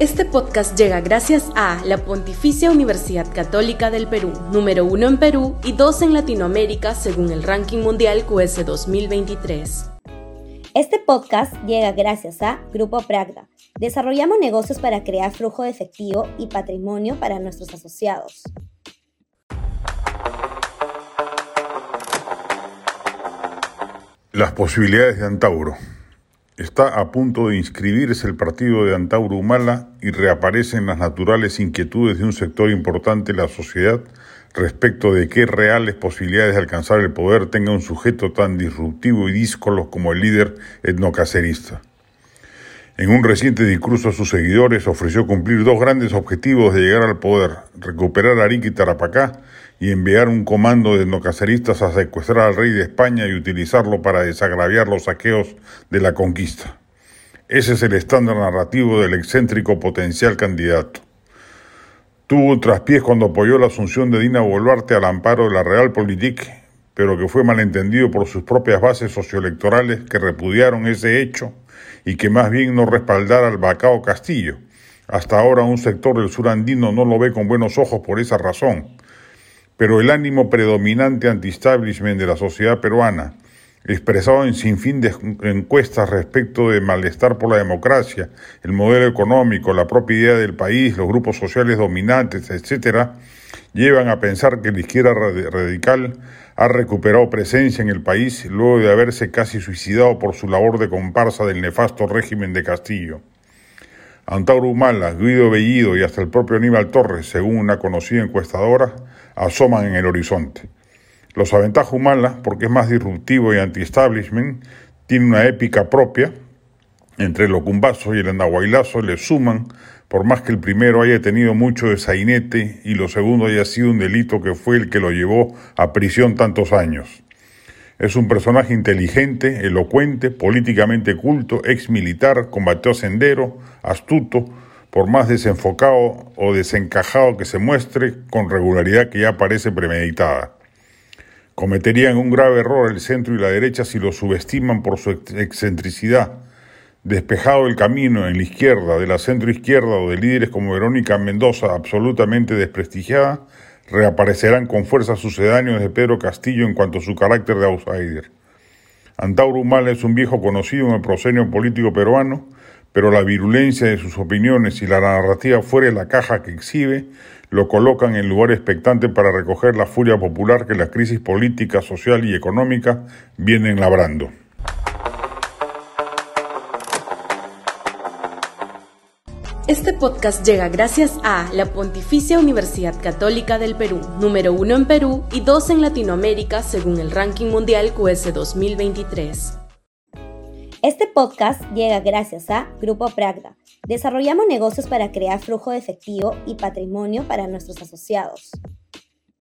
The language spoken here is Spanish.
Este podcast llega gracias a la Pontificia Universidad Católica del Perú, número uno en Perú y dos en Latinoamérica según el ranking mundial QS 2023. Este podcast llega gracias a Grupo Pragda. Desarrollamos negocios para crear flujo de efectivo y patrimonio para nuestros asociados. Las posibilidades de Antauro. Está a punto de inscribirse el partido de Antauro Humala y reaparecen las naturales inquietudes de un sector importante de la sociedad respecto de qué reales posibilidades de alcanzar el poder tenga un sujeto tan disruptivo y díscolo como el líder etnocacerista. En un reciente discurso a sus seguidores ofreció cumplir dos grandes objetivos de llegar al poder, recuperar Arica y Tarapacá y enviar un comando de etnocaceristas a secuestrar al rey de España y utilizarlo para desagraviar los saqueos de la conquista. Ese es el estándar narrativo del excéntrico potencial candidato. Tuvo traspiés cuando apoyó la asunción de Dina Boluarte al amparo de la Realpolitik, pero que fue malentendido por sus propias bases socioelectorales que repudiaron ese hecho y que más bien no respaldara al Bacao Castillo. Hasta ahora un sector del sur andino no lo ve con buenos ojos por esa razón. Pero el ánimo predominante anti-establishment de la sociedad peruana, expresado en sinfín de encuestas respecto de malestar por la democracia, el modelo económico, la propia idea del país, los grupos sociales dominantes, etc., llevan a pensar que la izquierda radical ha recuperado presencia en el país luego de haberse casi suicidado por su labor de comparsa del nefasto régimen de Castillo. Antauro Humala, Guido Bellido y hasta el propio Aníbal Torres, según una conocida encuestadora, asoman en el horizonte. Los aventaja Humala, porque es más disruptivo y anti-establishment, tiene una épica propia, entre el ocumbazo y el andahuaylazo le suman por más que el primero haya tenido mucho de sainete y lo segundo haya sido un delito que fue el que lo llevó a prisión tantos años. Es un personaje inteligente, elocuente, políticamente culto, ex militar, combatió sendero, astuto, por más desenfocado o desencajado que se muestre, con regularidad que ya parece premeditada. Cometerían un grave error el centro y la derecha si lo subestiman por su excentricidad, Despejado el camino en la izquierda, de la centroizquierda o de líderes como Verónica Mendoza, absolutamente desprestigiada, reaparecerán con fuerza sucedáneos de Pedro Castillo en cuanto a su carácter de outsider. Antauro Humala es un viejo conocido en el proscenio político peruano, pero la virulencia de sus opiniones y la narrativa fuera de la caja que exhibe lo colocan en lugar expectante para recoger la furia popular que la crisis política, social y económica vienen labrando. Este podcast llega gracias a la Pontificia Universidad Católica del Perú, número uno en Perú y dos en Latinoamérica según el ranking mundial QS 2023. Este podcast llega gracias a Grupo Pragda. Desarrollamos negocios para crear flujo de efectivo y patrimonio para nuestros asociados.